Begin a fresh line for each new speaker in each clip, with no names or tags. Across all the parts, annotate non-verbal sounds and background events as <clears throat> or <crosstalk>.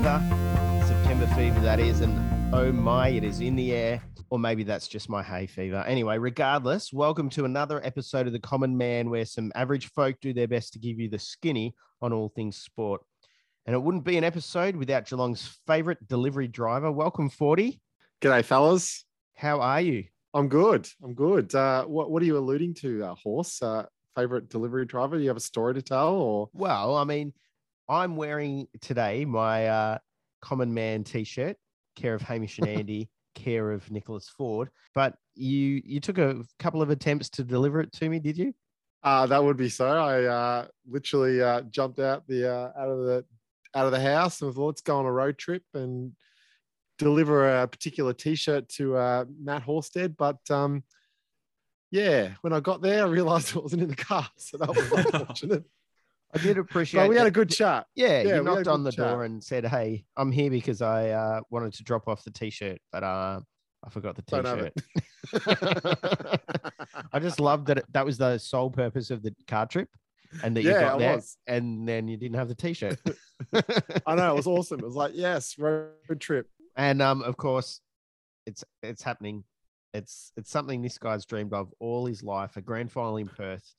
Fever. September fever, that is. And oh my, it is in the air. Or maybe that's just my hay fever. Anyway, regardless, welcome to another episode of The Common Man where some average folk do their best to give you the skinny on all things sport. And it wouldn't be an episode without Geelong's favorite delivery driver. Welcome, Foordy.
G'day, fellas.
How are you?
I'm good. I'm good. Uh, what What are you alluding to, uh, horse? Uh, favorite delivery driver? Do you have a story to tell, or
Well, I mean, I'm wearing today my uh, Common Man t-shirt, care of Hamish and <laughs> Andy, care of Nicholas Foord. But you you took a couple of attempts to deliver it to me, did you?
uh, that would be so. I uh, literally uh, jumped out the uh, out of the out of the house and thought, let's go on a road trip and deliver a particular T-shirt to uh, Matt Horsted. But um, yeah, when I got there, I realised <laughs> it wasn't in the car, so that was <laughs> unfortunate.
I did appreciate.
but we had a good chat.
Yeah,
yeah,
you knocked on the
chat.
door and said, "Hey, I'm here because I uh, wanted to drop off the t-shirt, but uh, I forgot the t-shirt." <laughs> I just loved that it, that was the sole purpose of the car trip, and that you got there,
was.
and then you didn't have the t-shirt. <laughs>
I know it was awesome. It was like, yes, road trip.
and um, of course, it's it's happening. It's it's something this guy's dreamed of all his life. A grand final in Perth,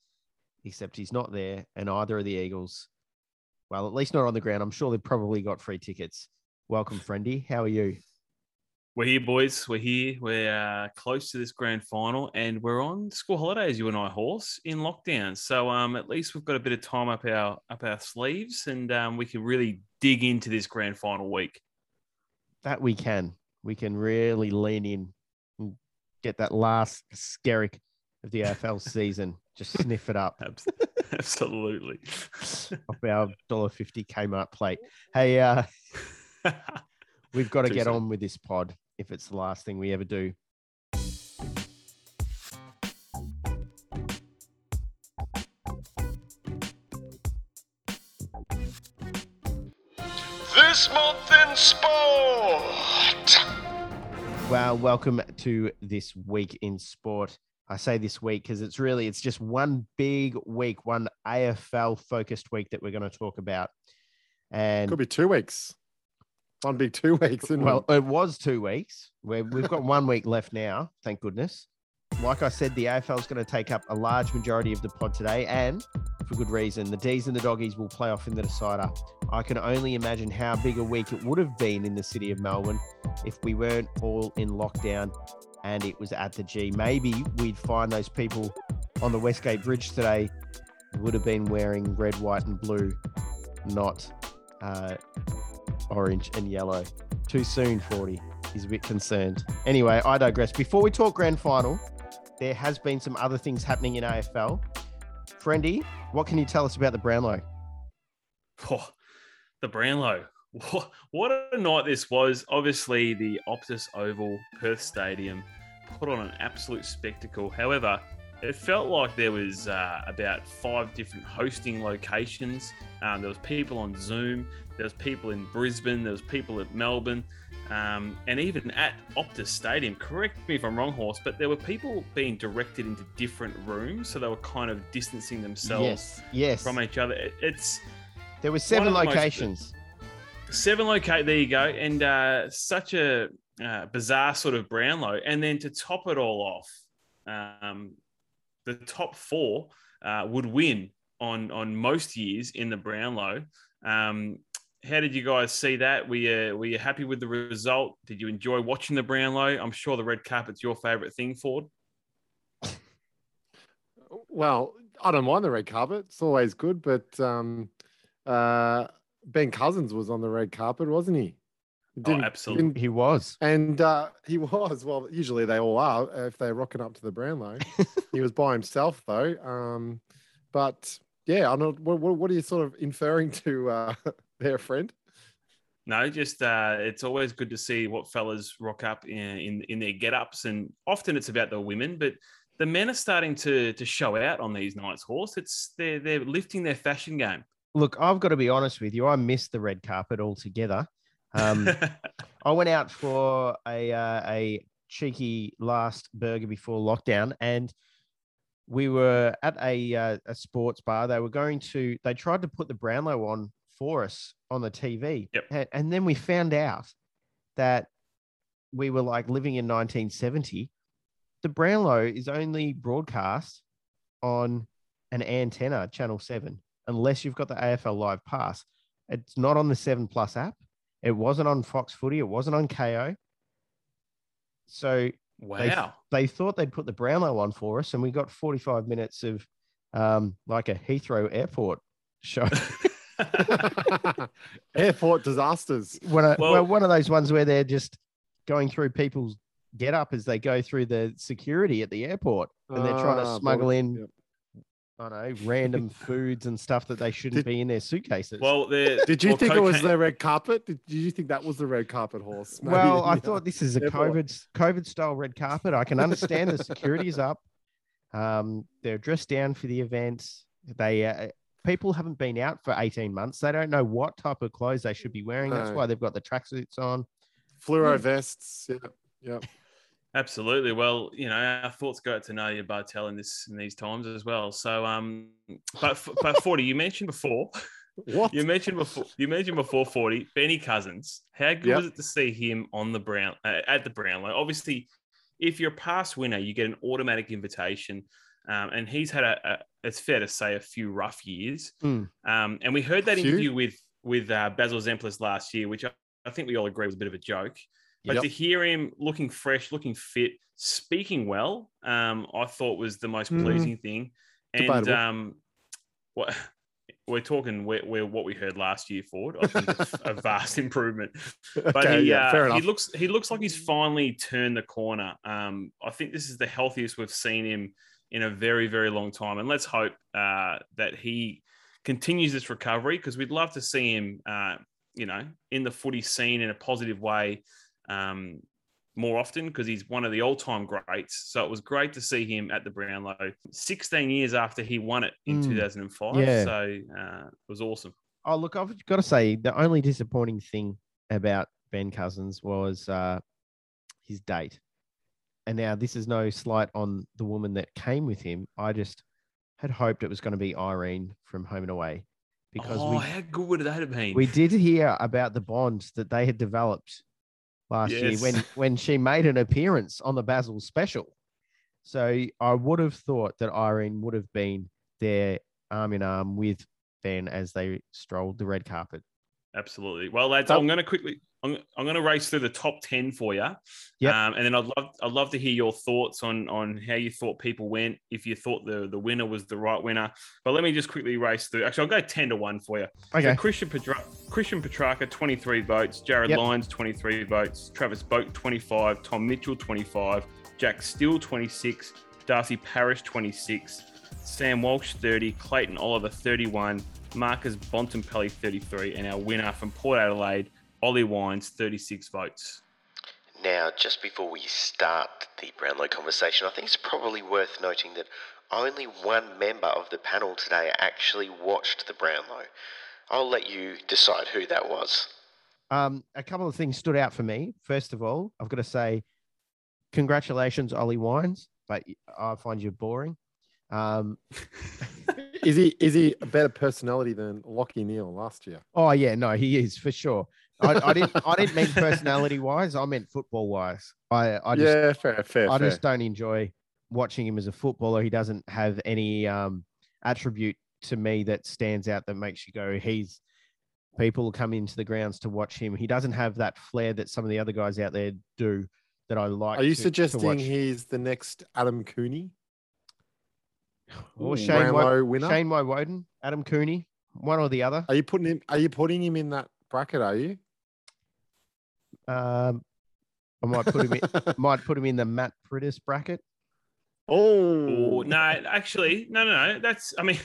except he's not there, and either of the Eagles. Well, at least not on the ground. I'm sure they've probably got free tickets. Welcome, <laughs> friendy. How are you?
We're here, boys. We're here. We're uh, close to this grand final, and we're on school holidays. You and I, horse, in lockdown. So um, at least we've got a bit of time up our up our sleeves, and um, we can really dig into this grand final week.
That we can. We can really lean in and get that last skerrick of the AFL season. Just sniff it up <laughs>
Absolutely.
off our dollar fifty Kmart plate. Hey, uh, <laughs> we've got to
Too
get
soon.
on with this pod if it's the last thing we ever do.
This month in sport.
Well, welcome to this week in sport. I say this week because it's really it's just one big week, one AFL focused week that we're going to talk about. And
Could be two weeks. One big two weeks. isn't it?
well, it was two weeks. Where we've got one week left now, thank goodness. Like I said, the AFL is going to take up a large majority of the pod today, and for good reason. The D's and the Doggies will play off in the decider. I can only imagine how big a week it would have been in the city of Melbourne if we weren't all in lockdown and it was at the G. Maybe we'd find those people on the Westgate Bridge today would have been wearing red, white, and blue, not uh, orange and yellow. Too soon, Foordy. He's a bit concerned. Anyway, I digress. Before we talk grand final, there has been some other things happening in AFL. Friendy, what can you tell us about the Brownlow?
Oh, the Brownlow. What, a night this was. Obviously, the Optus Oval, Perth Stadium, put on an absolute spectacle. However, it felt like there was uh, about five different hosting locations. Um, there was people on Zoom. There was people in Brisbane. There was people at Melbourne. Um, and even at Optus Stadium, correct me if I'm wrong, Horse, but there were people being directed into different rooms. So they were kind of distancing themselves
yes, yes.
from each other. It- It's
There were seven
the most-
locations.
seven locate there you go and uh such a uh, bizarre sort of brownlow and then to top it all off um the top four uh, would win on on most years in the brownlow um how did you guys see that were you were you happy with the result did you enjoy watching the brownlow i'm sure the red carpet's your favorite thing ford
well, I don't mind the red carpet. It's always good, but um, uh, Ben Cousins was on the red carpet, wasn't he?
oh
Didn't-
absolutely
didn't-
He was.
and uh, he was. Well, usually they all are if they're rocking up to the Brownlow. <laughs> he was by himself though. Um, but yeah, I don't. What, what, what are you sort of inferring to uh, there, friend?
No, just uh, it's always good to see what fellas rock up in in, in their get ups, and often it's about the women, but the men are starting to to show out on these nights. Horse, it's they're they're lifting their fashion game.
Look, I've got to be honest with you. I missed the red carpet altogether. Um, <laughs> I went out for a uh, a cheeky last burger before lockdown, and we were at a uh, a sports bar. They were going to. They tried to put the Brownlow on for us on the TV.
Yep.
And, and then we found out that we were like living in 1970. The Brownlow is only broadcast on an antenna, Channel 7, unless you've got the AFL Live Pass. It's not on the 7 Plus app. It wasn't on Fox Footy. It wasn't on Kayo. So
Wow.
they thought they'd put the Brownlow on for us, and we got 45 minutes of um, like a Heathrow Airport show. <laughs> <laughs>
Airport disasters.
one of,
Well-
well, one of those ones where they're just going through people's get up as they go through the security at the airport, and they're trying
Ah,
to smuggle
body-
in,
yep.
I don't know, random <laughs> foods and stuff that they shouldn't
Did-
be in their suitcases.
well, <laughs>
Did you
well,
think it was the red carpet? Did, did you think that was the red carpet horse? Maybe
well, I
the-
thought this is a
airport.
COVID COVID style red carpet. I can understand the security is up. Um, they're dressed down for the event. They uh, people haven't been out for 18 months. They don't know what type of clothes they should be wearing. That's why they've got the tracksuits on.
fluoro
Yeah.
vests. Yeah, yeah.
Absolutely. Well, you know, our thoughts go out to Nadia Bartel in this in these times as well. So, um, but but <laughs> Foordy, you mentioned before,
What?
you mentioned before, you mentioned before Foordy, Benny Cousins. How good
Yep.
was it to see him on the Brown uh, at the Brownlow? Obviously, if you're a past winner, you get an automatic invitation. Um, and he's had a, a, it's fair to say, a few rough years.
Mm.
Um, and we heard that interview with with uh, Basil Zempilas last year, which I, I think we all agree was a bit of a joke. But
Yep.
to hear him looking fresh, looking fit, speaking well, um, I thought was the most
Mm.
pleasing thing. And
Debatable.
um, what we're talking, we're, we're what we heard last year, Ford. I think a <laughs> vast improvement. But
Okay,
he,
yeah,
uh, he looks he looks like he's finally turned the corner. Um, I think this is the healthiest we've seen him in a very very long time, and let's hope uh, that he continues this recovery because we'd love to see him, uh, you know, in the footy scene in a positive way um, more often because he's one of the all-time greats. So it was great to see him at the Brownlow 16 years after he won it in
Mm.
2005.
Yeah.
So uh, it was awesome.
Oh, look, I've got to say the only disappointing thing about Ben Cousins was uh, his date. And now this is no slight on the woman that came with him. I just had hoped it was going to be Irene from Home and Away because
oh,
we
how good would that have been?
we did hear about the bonds that they had developed last year when when she made an appearance on the Basil special. So I would have thought that Irene would have been there arm in arm with Ben as they strolled the red carpet.
Absolutely. Well, lads, I'm oh. going to quickly. I'm, I'm going to race through the top ten for you.
Yep.
Um, and then I'd love I'd love to hear your thoughts on on how you thought people went. If you thought the the winner was the right winner, but let me just quickly race through. Actually, I'll go ten to one for you.
Okay.
So Christian Petra- Christian Petracca, 23 votes. Jarryd
Yep.
Lyons, 23 votes. Travis Boak, 25. Tom Mitchell, 25. Jack Steele, 26. Darcy Parish, 26. Sam Walsh, 30. Clayton Oliver, 31. Marcus Bontempelli, 33. And our winner from Port Adelaide, Ollie Wines, 36 votes.
Now, just before we start the Brownlow conversation, I think it's probably worth noting that only one member of the panel today actually watched the Brownlow. I'll let you decide who that was.
Um, a couple of things stood out for me. First of all, I've got to say, congratulations, Ollie Wines, but I find you boring. Um, <laughs>
Is he is he a better personality than Lachie Neale last year?
oh yeah, no, he is for sure. I, I didn't, I didn't mean personality wise. I meant football wise. I, I just,
yeah, fair, fair,
I
fair.
just don't enjoy watching him as a footballer. He doesn't have any um, attribute to me that stands out that makes you go, he's people come into the grounds to watch him. He doesn't have that flair that some of the other guys out there do that I like.
Are you
to- to
suggesting
watch.
he's the next Adam Cooney?
or Shane, Wo-
Brownlow winner?
Shane Woewodin, Adam Cooney, one or the other?
Are you putting him? Are you putting him in that bracket? Are you?
Um, I might put him in, <laughs> might put him in the Matt Priddis bracket.
oh
no, actually, no, no, no. That's, I mean,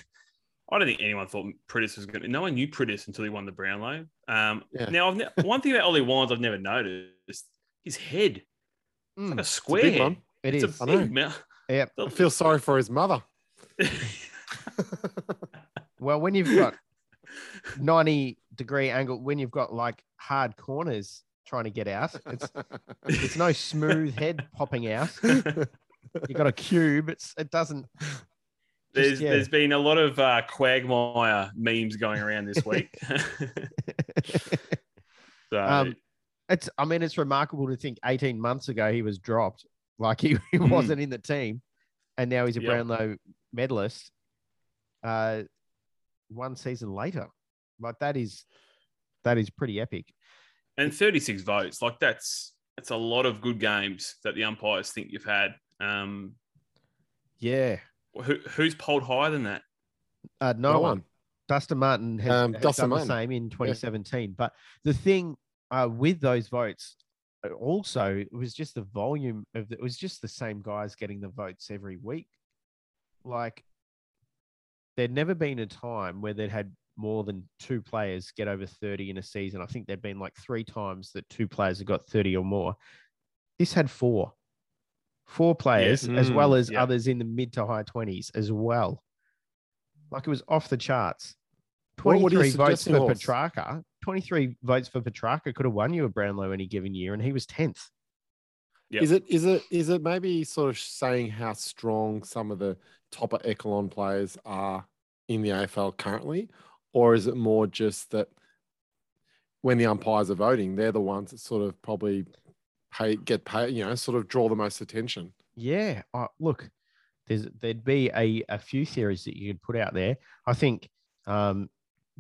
I don't think anyone thought Priddis was going to. No one knew Priddis until he won the Brownlow. Um,
Yeah.
Now, I've ne- one thing about Ollie Wines I've never noticed his head. It's like
Mm,
a
It's a
square.
big one.
it
it's
is.
a
I know.
big mouth.
Yep.
I feel sorry for his mother. <laughs>
Well, when you've got 90 degree angle, when you've got like hard corners trying to get out, it's <laughs> it's no smooth head popping out. You got a <laughs> cube. It's it doesn't
there's
yeah.
there's been a lot of uh, Quagmire memes going around this <laughs> week. so
Um, it's I mean it's remarkable to think 18 months ago he was dropped, like he, he
Mm.
wasn't in the team, and now he's a
Yep.
Brownlow medalist. Uh, one season later, like that is that is pretty epic.
And 36 votes, like that's that's a lot of good games that the umpires think you've had. Um,
Yeah,
who, who's polled higher than that?
uh, no,
No
one.
one.
Dustin Martin has,
Um,
has
Dustin
done
Martin.
the same in 2017. But the thing uh, with those votes, uh, also, it was just the volume of the, it was just the same guys getting the votes every week. Like, there'd never been a time where they'd had more than two players get over 30 in a season. I think there'd been like three times that two players have got 30 or more. This had four. Four players, as well
Mm,
as
yeah.
others in the mid to high 20s as well. Like it was off the charts.
What- what
23 votes for
Horse?
Petracca. 23 votes for Petracca could have won you a Brownlow any given year, and he was 10th.
Yep.
Is it is it is it maybe sort of saying how strong some of the top echelon players are in the AFL currently, or is it more just that when the umpires are voting, they're the ones that sort of probably pay get paid, you know, sort of draw the most attention.
Yeah. Uh, look, there's there'd be a, a few theories that you could put out there. I think um,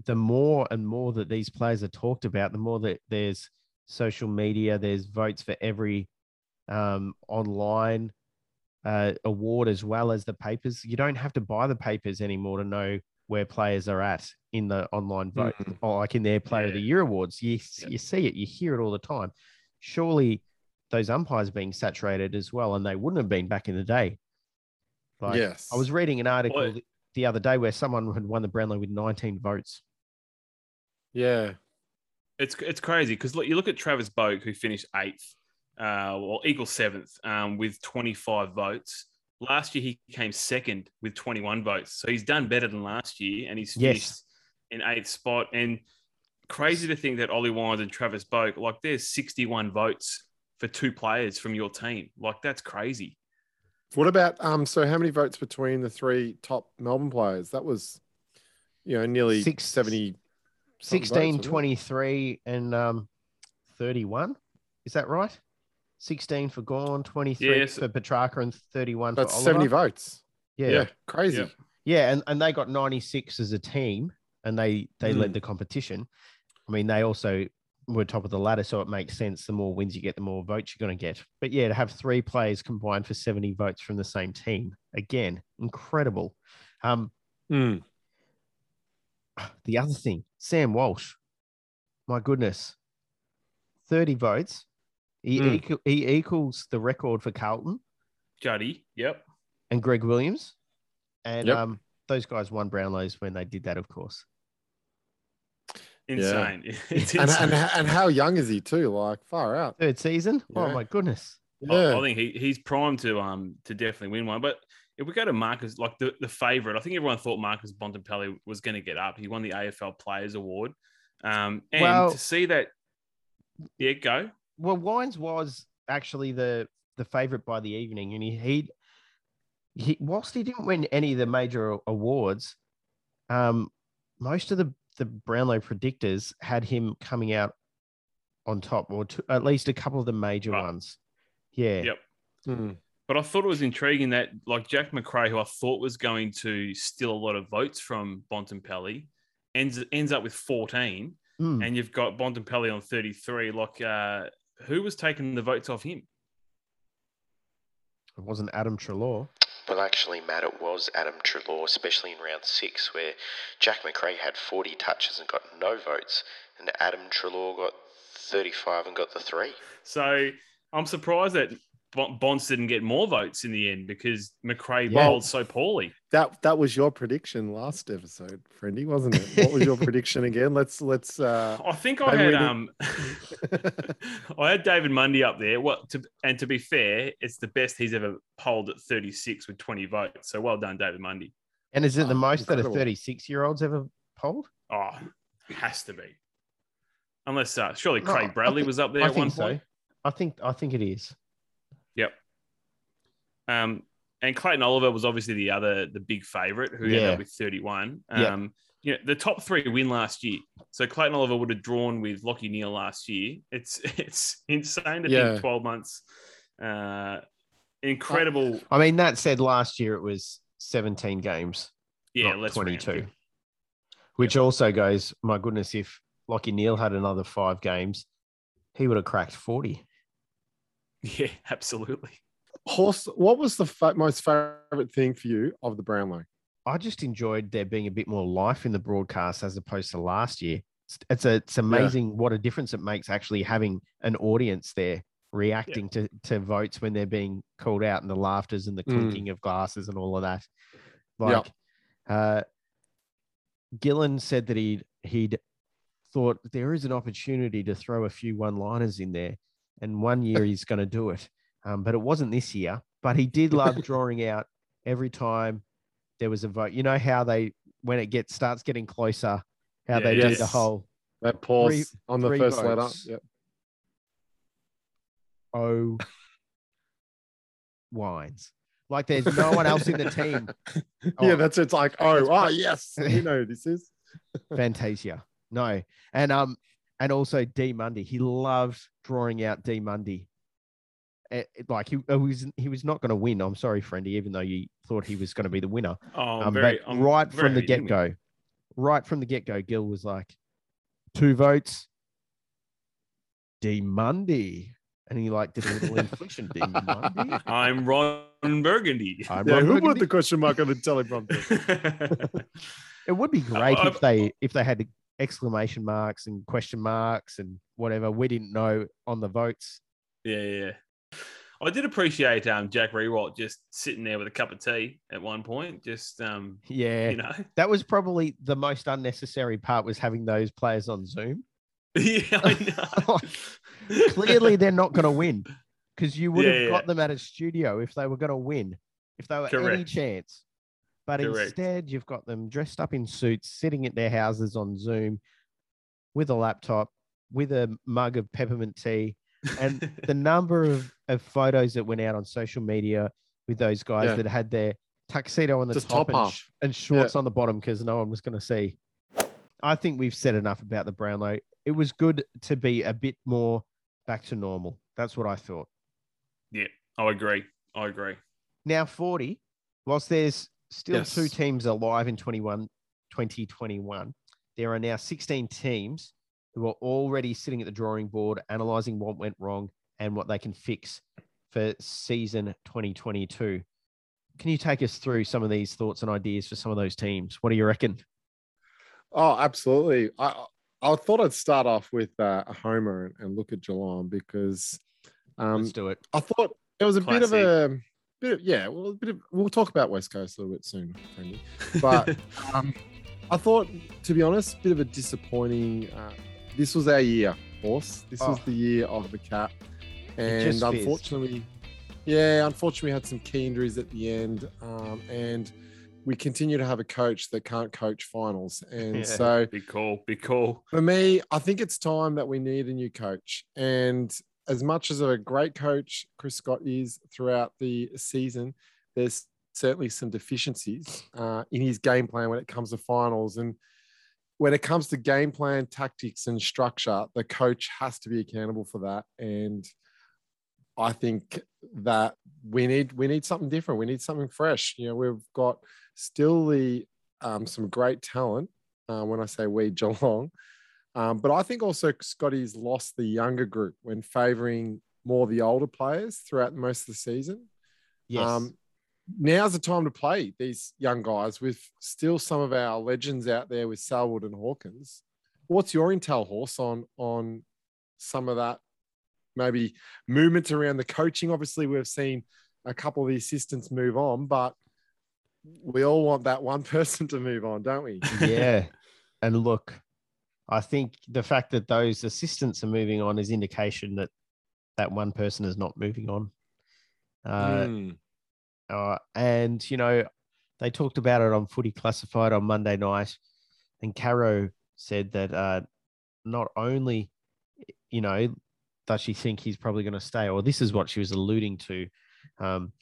the more and more that these players are talked about, the more that there's social media, there's votes for every um, online uh, award as well as the papers. You don't have to buy the papers anymore to know where players are at in the online vote,
Mm.
or like in their Player of the Year awards. You
Yeah.
you see it, you hear it all the time. Surely those umpires being saturated as well, and they wouldn't have been back in the day. Like,
yes,
I was reading an article
Well-
the other day where someone had won the Brownlow with 19 votes.
Yeah,
It's it's crazy because look, you look at Travis Boak who finished eighth, uh, well equal seventh, um, with 25 votes. Last year he came second with 21 votes, so he's done better than last year, and he's
Yes.
finished in eighth spot. And crazy to think that Ollie Wines and Travis Boak, like there's 61 votes for two players from your team. Like that's crazy.
What about um? So how many votes between the three top Melbourne players? That was, you know, nearly
Six-
seventy. something votes,
16,
wasn't
23, and um, 31. Is that right? 16 for Gawn, 23
Yes.
for Petracca, and 31
That's
for
seventy
Oliver.
votes.
Yeah.
Yeah,
yeah.
crazy.
Yeah.
and, and they got 96 as a team, and they they
Hmm.
led the competition. I mean, they also were top of the ladder, so it makes sense. The more wins you get, the more votes you're going to get. But yeah, to have three players combined for 70 votes from the same team, again, incredible. Um,
Mm.
the other thing, Sam Walsh, my goodness, 30 votes. He,
Mm.
equal, he equals the record for Carlton
Juddy, yep.
and Greg Williams. And
Yep.
um, those guys won Brownlows when they did that, of course.
Insane. <laughs> It's
And,
insane.
and and how young is he too? Like far out.
Third season. Oh my goodness.
I-
Yeah.
I, think he, he's primed to um to definitely win one. But if we go to Marcus, like the, the favorite, I think everyone thought Marcus Bontempelli was going to get up. He won the AFL Players Award. Um, and
Well-
to see that, yeah, go.
Well, Wines was actually the the favorite by the evening, and he he, he whilst he didn't win any of the major awards, um, most of the the Brownlow predictors had him coming out on top, or to, at least a couple of the major
Right.
ones. Yeah.
Yep.
Mm.
But I thought it was intriguing that, like Jack Macrae, who I thought was going to steal a lot of votes from Bontempelli, ends ends up with 14,
Mm.
and you've got Bontempelli on 33. Like, uh, who was taking the votes off him?
It wasn't Adam Treloar.
Well, actually, Matt, it was Adam Treloar, especially in round six, where Jack Macrae had 40 touches and got no votes, and Adam Treloar got 35 and got the three.
So I'm surprised that Bon- Bonds didn't get more votes in the end because Macrae
Yeah.
bowled so poorly.
That that was your prediction last episode, Friendy, wasn't it? What was your <laughs> prediction again? Let's let's uh
I think I had um, <laughs> <laughs> I had David Mundy up there. What to and to be fair, it's the best he's ever polled at 36 with 20 votes. So well done, David Mundy.
And is it the
Oh,
most that a 36 year old's ever polled?
Oh, has to be. Unless uh, surely Craig
I
Bradley
think-
was up there
I
at one
think so.
point.
I think I think it is.
Yep. Um, and Clayton Oliver was obviously the other, the big favourite who ended up with 31.
Yeah.
Um, you know, the top three win last year. So Clayton Oliver would have drawn with Lachie Neale last year. It's <laughs> it's insane to
Yeah.
think 12 months. Uh, incredible.
I mean, that said, last year it was 17 games,
yeah,
not
let's
22,
round it.
which also goes, my goodness, if Lachie Neale had another five games, he would have cracked 40. <laughs>
Yeah, absolutely.
Horse, what was the fa- most favorite thing for you of the Brownlow?
I just enjoyed there being a bit more life in the broadcast as opposed to last year. It's, it's, a, it's amazing what a difference it makes actually having an audience there reacting to, to votes when they're being called out and the laughters and the
Mm.
clinking of glasses and all of that.
Yeah.
Like, uh, Gillon said that he'd, he'd thought there is an opportunity to throw a few one liners in there. And one year he's going to do it. Um, but it wasn't this year. But he did love <laughs> drawing out every time there was a vote. You know how they when it gets starts getting closer, how
Yeah,
they do the whole
That pause
Three-
on the
three
first letter. Yep.
oh wines. Like there's no one else in the team. <laughs>
Yeah,
Oh.
that's it's like, oh,
That's
oh yes, you know who this is.
Fantasia. No. And um and also D Mundy. He loved drawing out D Mundy. Eh, it- like he, it was he was not going to win. I'm sorry, friendy, even though you thought he was going to be the winner.
Oh,
Um,
very,
but
I'm
right
very
from the get go, right from the get go, Gil was like, two votes, D Mundy. And he like did a little <laughs> inflection, D Mundy.
I'm Ron Burgundy.
I'm
Yeah,
Ron
who put the question mark on the teleprompter? <laughs>
It would be great
I-
if they if they had exclamation marks and question marks and whatever. We didn't know on the votes.
yeah, yeah. I did appreciate um, Jack Riewoldt just sitting there with a cup of tea at one point. Just um,
Yeah,
you know,
that was probably the most unnecessary part was having those players on Zoom. <laughs>
yeah, I know. <laughs>
Clearly, they're not going to win because you would <laughs>
Yeah,
have
yeah.
got them at a studio if they were going to win, if they were any chance. But
Correct.
instead, you've got them dressed up in suits, sitting at their houses on Zoom with a laptop, with a mug of peppermint tea, and the <laughs> number of, of photos that went out on social media with those guys
Yeah.
that had their tuxedo on the
Just
top,
top
and, sh- and shorts on the bottom because no one was going to see. I think we've said enough about the Brownlow. It was good to be a bit more back to normal. That's what I thought.
Yeah, I agree. I agree.
Now, Foordy, whilst there's still two teams alive in 21, 2021, there are now 16 teams who are already sitting at the drawing board, analyzing what went wrong and what they can fix for season 2022. Can you take us through some of these thoughts and ideas for some of those teams? What do you reckon?
Oh, absolutely. I I thought I'd start off with uh, a homer and, and look at Geelong because um,
Let's do it.
I thought it was a bit of a bit of yeah, well, a bit of we'll talk about West Coast a little bit soon, friendly. But <laughs> um, I thought, to be honest, a bit of a disappointing. Uh, this was our year, horse. This was
Oh.
the year of the cat, and unfortunately, yeah, unfortunately, we had some key injuries at the end, um, and we continue to have a coach that can't coach finals, and <laughs>
Yeah.
so
big call. Big call.
for me, I think it's time that we need a new coach. And as much as a great coach Chris Scott is throughout the season, there's certainly some deficiencies uh, in his game plan when it comes to finals. And when it comes to game plan, tactics, and structure, the coach has to be accountable for that. And I think that we need we need something different. We need something fresh. You know, we've got still the um, some great talent. Uh, when I say we, <laughs> Geelong, um, but I think also Scotty's lost the younger group when favouring more the older players throughout most of the season.
Yes.
Um, now's the time to play these young guys with still some of our legends out there with Selwood and Hawkins. What's your intel, horse, on on some of that maybe movement around the coaching? Obviously, we've seen a couple of the assistants move on, but we all want that one <laughs> person to move on, don't we?
yeah. And look, I think the fact that those assistants are moving on is indication that that one person is not moving on. Uh,
Mm.
uh, and you know, they talked about it on Footy Classified on Monday night, and Caro said that uh, not only, you know, does she think he's probably going to stay, or this is what she was alluding to. Um,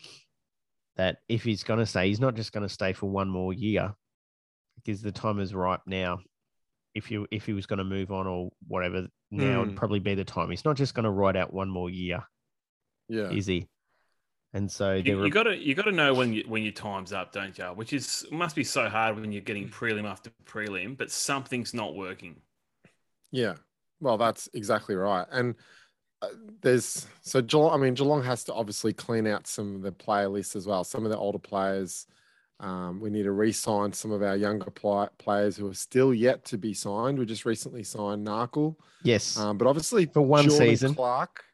that if he's going to stay, he's not just going to stay for one more year because the time is ripe now. If you if he was going to move on or whatever, now would
Mm.
probably be the time. He's not just going to ride out one more year,
Yeah.
is he? And so
You,
were,
you gotta you gotta know when you when your time's up, don't you? Which is must be so hard when you're getting prelim after prelim, but something's not working.
Yeah. Well, that's exactly right. And uh, there's so Geelong, I mean, Geelong has to obviously clean out some of the player lists as well. Some of the older players, um, we need to re sign some of our younger pli- players who are still yet to be signed. We just recently signed Narkle.
yes,
Um, but obviously,
For one
Jordan
season.
Clark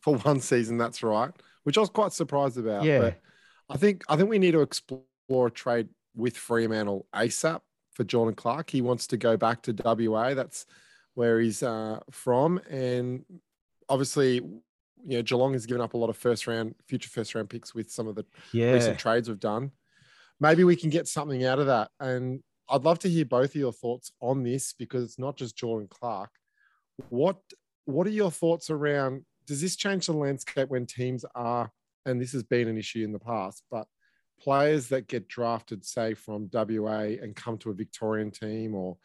for one season. That's right. Which I was quite surprised about.
Yeah.
But I think I think we need to explore a trade with Fremantle ASAP for Jordan Clark. He wants to go back to WA. That's where he's uh, from, and obviously, you know, Geelong has given up a lot of first round, future first round picks with some of the
yeah,
recent trades we've done. Maybe we can get something out of that. And I'd love to hear both of your thoughts on this because it's not just Jordan Clark. What what are your thoughts around does this change the landscape when teams are and this has been an issue in the past, but players that get drafted, say from WA and come to a Victorian team or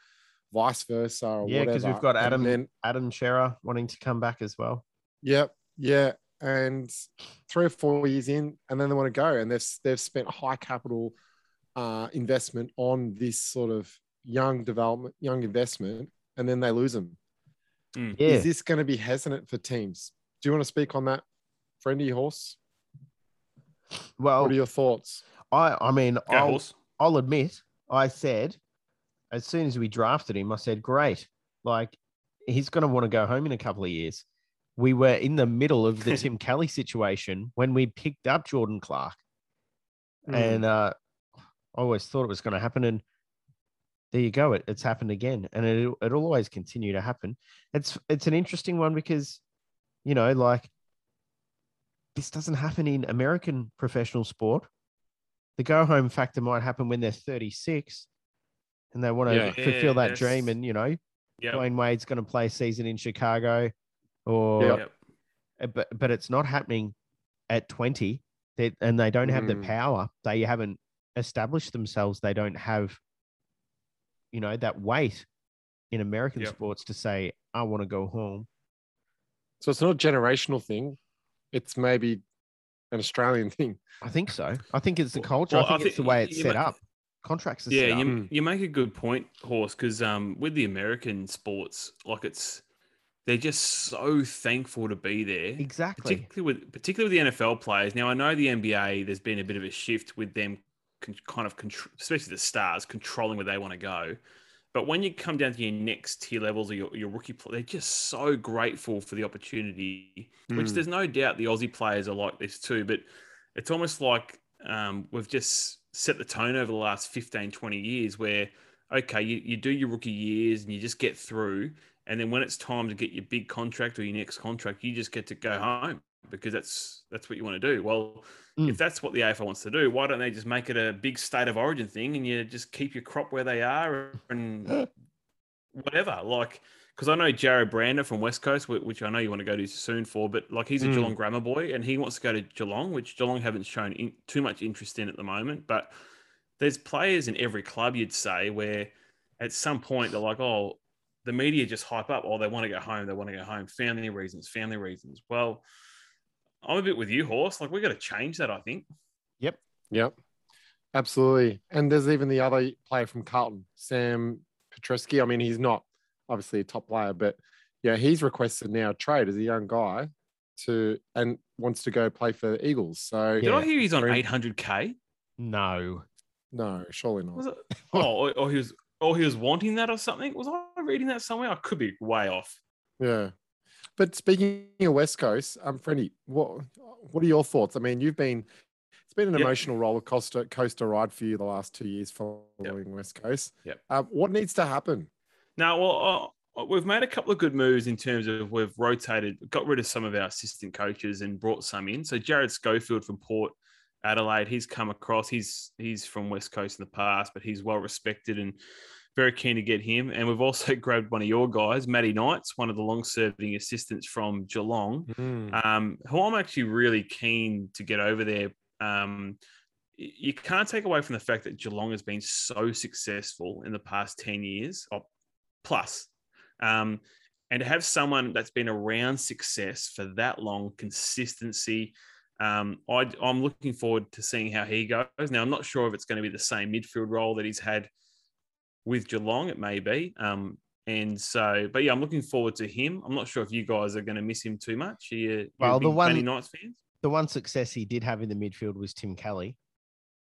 vice versa or
yeah, because we've got Adam
then
Adam Cerra wanting to come back as well.
Yep. Yeah. And three or four years in, and then they want to go, and they've they've spent high capital uh, investment on this sort of young development, young investment, and then they lose them.
Yeah,
Is this going to be hesitant for teams? Do you want to speak on that, friendly horse?
well,
what are your thoughts?
I I mean,
Go
I'll,
horse.
I'll admit, I said as soon as we drafted him, I said, great. Like, he's going to want to go home in a couple of years. We were in the middle of the <laughs> Tim Kelly situation when we picked up Jordan Clark.
Hmm.
And uh, I always thought it was going to happen. And there you go. It, it's happened again. And it, it'll always continue to happen. It's, it's an interesting one because, you know, like, this doesn't happen in American professional sport the go home factor might happen when they're 36 and they want to
Yeah.
fulfill that
Yes.
dream. And, you know,
Yep.
Dwyane Wade's going to play a season in Chicago or,
Yep.
Yep.
but, but it's not happening at 20 they, and they don't have the
Mm.
power. They haven't established themselves. They don't have, you know, that weight in American
Yep.
sports to say, I want to go home.
So it's not a generational thing. It's maybe an Australian thing.
I think so. I think it's the culture.
well,
I think
I
it's the way it's set
ma-
up. Contracts are
Yeah, you,
Mm.
you make a good point, Horse, because um, with the American sports, like it's they're just so thankful to be there.
Exactly.
particularly with particularly with the NFL players. Now I know the NBA, there's been a bit of a shift with them, con- kind of especially the stars controlling where they want to go. But when you come down to your next tier levels or your, your rookie, pl- they're just so grateful for the opportunity. Which
Mm.
there's no doubt the Aussie players are like this too. But it's almost like um, we've just set the tone over the last 15, 20 years where okay, you, you do your rookie years and you just get through. And then when it's time to get your big contract or your next contract, you just get to go home because that's that's what you want to do. Well,
Mm.
if that's what the AFL wants to do, why don't they just make it a big state of origin thing and you just keep your crop where they are and <gasps> whatever? Like, because I know Jarrod Brander from West Coast, which I know you want to go to soon for, but like he's a
Mm.
Geelong grammar boy and he wants to go to Geelong, which Geelong haven't shown in, too much interest in at the moment. But there's players in every club, you'd say, where at some point they're like, oh, the media just hype up, oh, they want to go home, they want to go home, family reasons, family reasons. Well, I'm a bit with you, Horse. Like, we got to change that, I think.
Yep. Yep. Absolutely. And there's even the other player from Carlton, Sam Petrevski. I mean, he's not obviously a top player, but yeah, he's requested now a trade as a young guy to and wants to go play for the Eagles. So
Did I hear he's on 800K?
No.
no, surely not.
Was it? <laughs> Oh, or, or he was, or he was wanting that or something. Was I reading that somewhere? I could be way off.
Yeah. But speaking of West Coast, um, Freddie, what what are your thoughts? I mean, you've been it's been an
Yep.
emotional roller coaster coaster ride for you the last two years following West Coast.
Yep.
Um, what needs to happen?
Now, well, uh, we've made a couple of good moves in terms of we've rotated, got rid of some of our assistant coaches and brought some in. So Jarrad Schofield from Port Adelaide, he's come across. He's he's from West Coast in the past, but he's well respected and very keen to get him. And we've also <laughs> grabbed one of your guys, Matty Knights, one of the long-serving assistants from Geelong,
Hmm.
um, who I'm actually really keen to get over there. Um, you can't take away from the fact that Geelong has been so successful in the past 10 years or plus. Um, and to have someone that's been around success for that long, consistency, um, I, I'm looking forward to seeing how he goes. Now, I'm not sure if it's going to be the same midfield role that he's had with Geelong. It may be. Um, and so, but yeah, I'm looking forward to him. I'm not sure if you guys are going to miss him too much. Are you, you
Well, the one-
Knights fans?
The one success he did have in the midfield was Tim Kelly.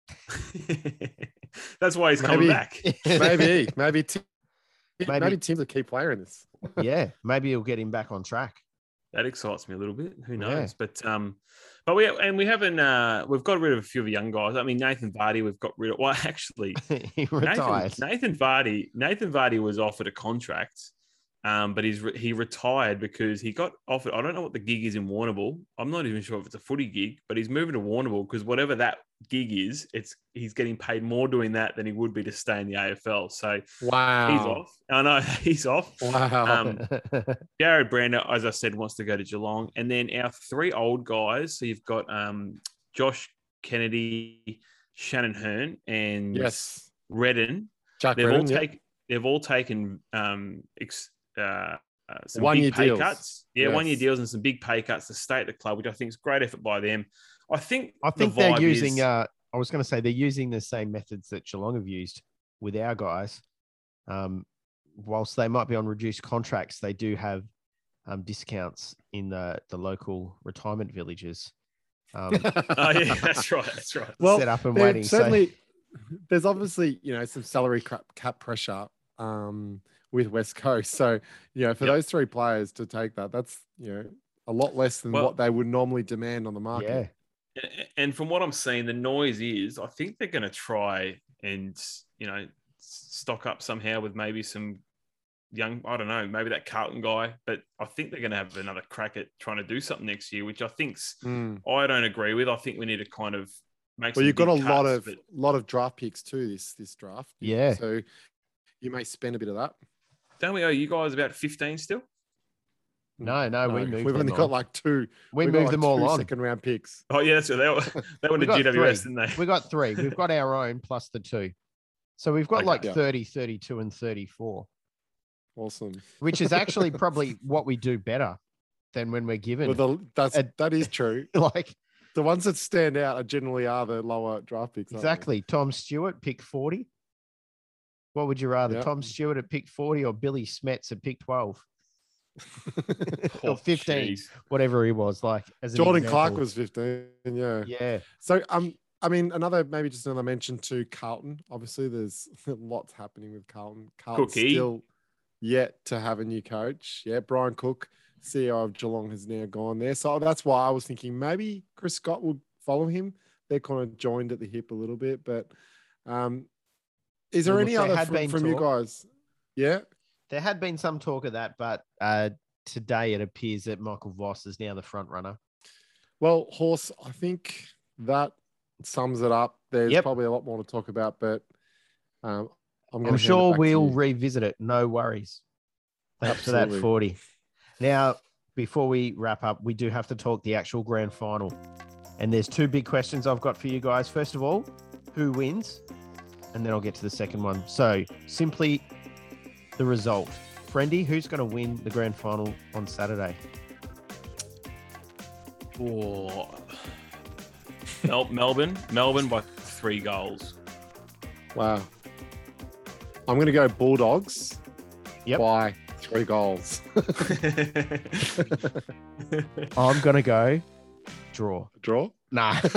<laughs>
That's why he's coming back. <laughs>
maybe, maybe, Tim,
Maybe-
maybe, Tim's a key player in this.
yeah, maybe he'll get him back on track.
That excites me a little bit. Who
Yeah.
knows? But um, but we and we haven't uh we've got rid of a few of the young guys. I mean Nathan Vardy, we've got rid of. Well, <laughs> actually, <laughs>
he retired.
Nathan, Nathan Vardy, Nathan Vardy was offered a contract, um, but he's he retired because he got offered. I don't know what the gig is in Warrnambool. I'm not even sure if it's a footy gig, but he's moving to Warrnambool because whatever that gig is, it's he's getting paid more doing that than he would be to stay in the AFL. So
Wow.
he's off. I know <laughs> he's off.
Wow.
Um, <laughs> Jarrod Brander, as I said, wants to go to Geelong, and then our three old guys. So you've got um, Josh Kennedy, Shannon Hurn, and
yes.
Redden.
Jack
They've
Redden,
all
yeah.
taken. They've all taken um, ex, uh, uh, some
One-year
big pay
deals.
cuts. Yeah, one year deals and some big pay cuts to stay at the club, which I think is great effort by them. I think.
I
the
think they're using.
is-
Uh, I was going to say they're using the same methods that Geelong have used with our guys. Um, whilst they might be on reduced contracts, they do have um, discounts in the the local retirement villages. Um, <laughs> <laughs>
oh yeah, that's right. That's right.
Well,
set up and
there
waiting. So-
Certainly, there's obviously you know some salary cap, cap pressure um, with West Coast. So you know for
Yep.
those three players to take that, that's you know a lot less than
Well-
what they would normally demand on the market.
yeah,
A- And from what I'm seeing, the noise is I think they're going to try and you know stock up somehow with maybe some young. I don't know, maybe that Carlton guy. But I think they're going to have another crack at trying to do something next year, which I think's
Mm.
I don't agree with. I think we need to kind of make.
Well,
some
you've got a
big
lot of
but-
lot of draft picks too this this draft.
Yeah.
So you may spend a bit of that.
Don't we owe you guys about 15 still?
No, no, we moved.
We've only
them
got like two.
we
we've got,
moved
like,
them all on.
Second round picks.
Oh yeah, that's right. They were, <laughs> they were
We
the GWS,
three.
didn't they?
We got three. We've got our own plus the two. So we've got
Okay.
like
Yeah.
30, 32, and 34,
Awesome.
which is actually <laughs> probably what we do better than when we're given.
Well, the, that's
a-
that is true. <laughs>
like
The ones that stand out are generally are the lower draft picks.
exactly. Tom Stewart, pick 40. What would you rather,
Yeah.
Tom Stewart at pick 40 or Billie Smedts at pick 12? Or <laughs> 15,
jeez.
whatever he was like. As
Jordan Clark was 15. Yeah.
Yeah.
So um, I mean, another maybe just another mention to Carlton. Obviously, there's <laughs> lots happening with Carlton. Carlton
Cookie.
still yet to have a new coach. Yeah, Brian Cook, CEO of Geelong, has now gone there. So that's why I was thinking maybe Chris Scott would follow him. They're kind of joined at the hip a little bit, but um, is there
Well,
any
there
other from, from you guys? Yeah.
There had been some talk of that, but uh, today it appears that Michael Voss is now the front runner.
Well, horse, I think that sums it up. There's
Yep.
probably a lot more to talk about, but um, I'm,
I'm sure we'll revisit it. No worries. Thanks for that Foordy. Now, before we wrap up, we do have to talk the actual grand final. And there's two big questions I've got for you guys. First of all, who wins? And then I'll get to the second one. So, simply the result. Friendy, who's going to win the grand final on Saturday?
Oh. Mel- Melbourne, Melbourne by three goals.
Wow. I'm going to go Bulldogs
Yep.
by three goals. <laughs>
I'm going to go draw.
Draw?
Nah. <laughs>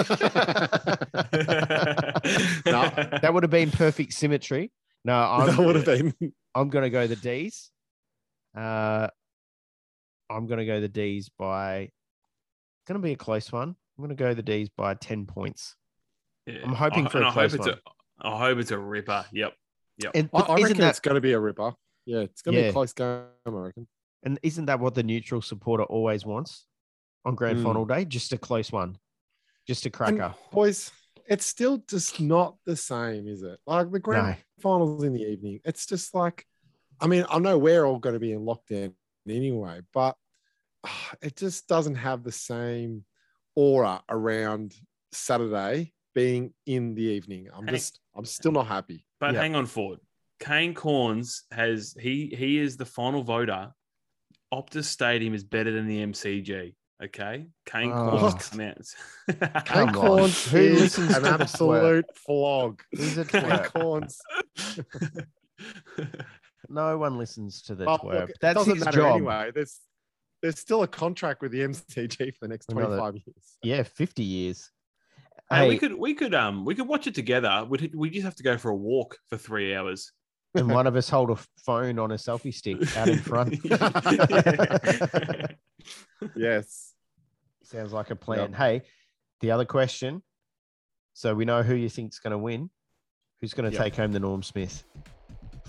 No.
that would have been perfect symmetry. No, I'm,
that would have been.
I'm going to go the D's. Uh, I'm going to go the D's by. It's going to be a close one. I'm going to go the D's by ten points.
Yeah.
I'm hoping
I-
for a
and I hope
close
it's
one.
a, I hope it's a ripper. Yep.
And
I, I reckon
that
it's going to be a ripper. Yeah, it's going to be a close game, I reckon.
and isn't that what the neutral supporter always wants on grand
Mm.
final day? Just a close one, just a
And,
cracker.
boys, it's still just not the same, is it? Like the grand
No,
finals in the evening. It's just like, I mean, I know we're all going to be in lockdown anyway, but ah, it just doesn't have the same aura around Saturday being in the evening. I'm
Hey.
just, I'm still not happy.
But
Yeah.
hang on, Ford. Kane Cornes has he he is the final voter. Optus Stadium is better than the MCG. Okay, Kane
Oh.
Cornes
What? Kane <laughs>
Come on.
Cornes
Who
is
listens
an
to the
absolute flog.
He's a
Kane
twerp.
Cornes. <laughs>
No one listens to the
Well,
twerp.
look,
That's
doesn't
his
matter
job.
anyway. There's, there's still a contract with the MCG for the next
Another-
25 years.
Yeah, 50 years.
Hey, we could we could um we could watch it together. We we just have to go for a walk for three hours.
and <laughs> one of us hold a phone on a selfie stick out in front.
Yes.
Sounds like a plan. Hey, the other question. So we know who you think's going to win. Who's going to
Yep.
take home the Norm Smith?